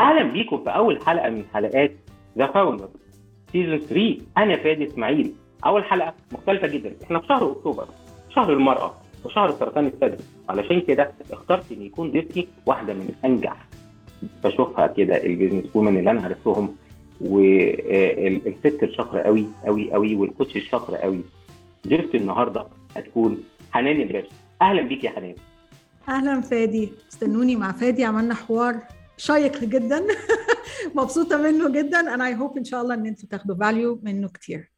أهلا بيكم في أول حلقة من حلقات The Founder season 3 أنا فادي إسماعيل. أول حلقة مختلفة جدا. إحنا في شهر أكتوبر شهر المرأة وشهر سرطان الثدي علشان كده اخترت إن يكون ضيفتي واحدة من انجح بشوفها كده ال business women اللي أنا عرفتهم والست الشاطرة قوي قوي قوي وال coach الشاطرة قوي. ضيفتي النهارده هتكون حنان الباشا أهلا بيك يا حنان. أهلا فادي. استنوني مع فادي عملنا حوار. شيق جدا. مبسوطة منه جدا. أنا اي هوب إن شاء الله إن أنتوا تاخدوا فاليو منه كتير.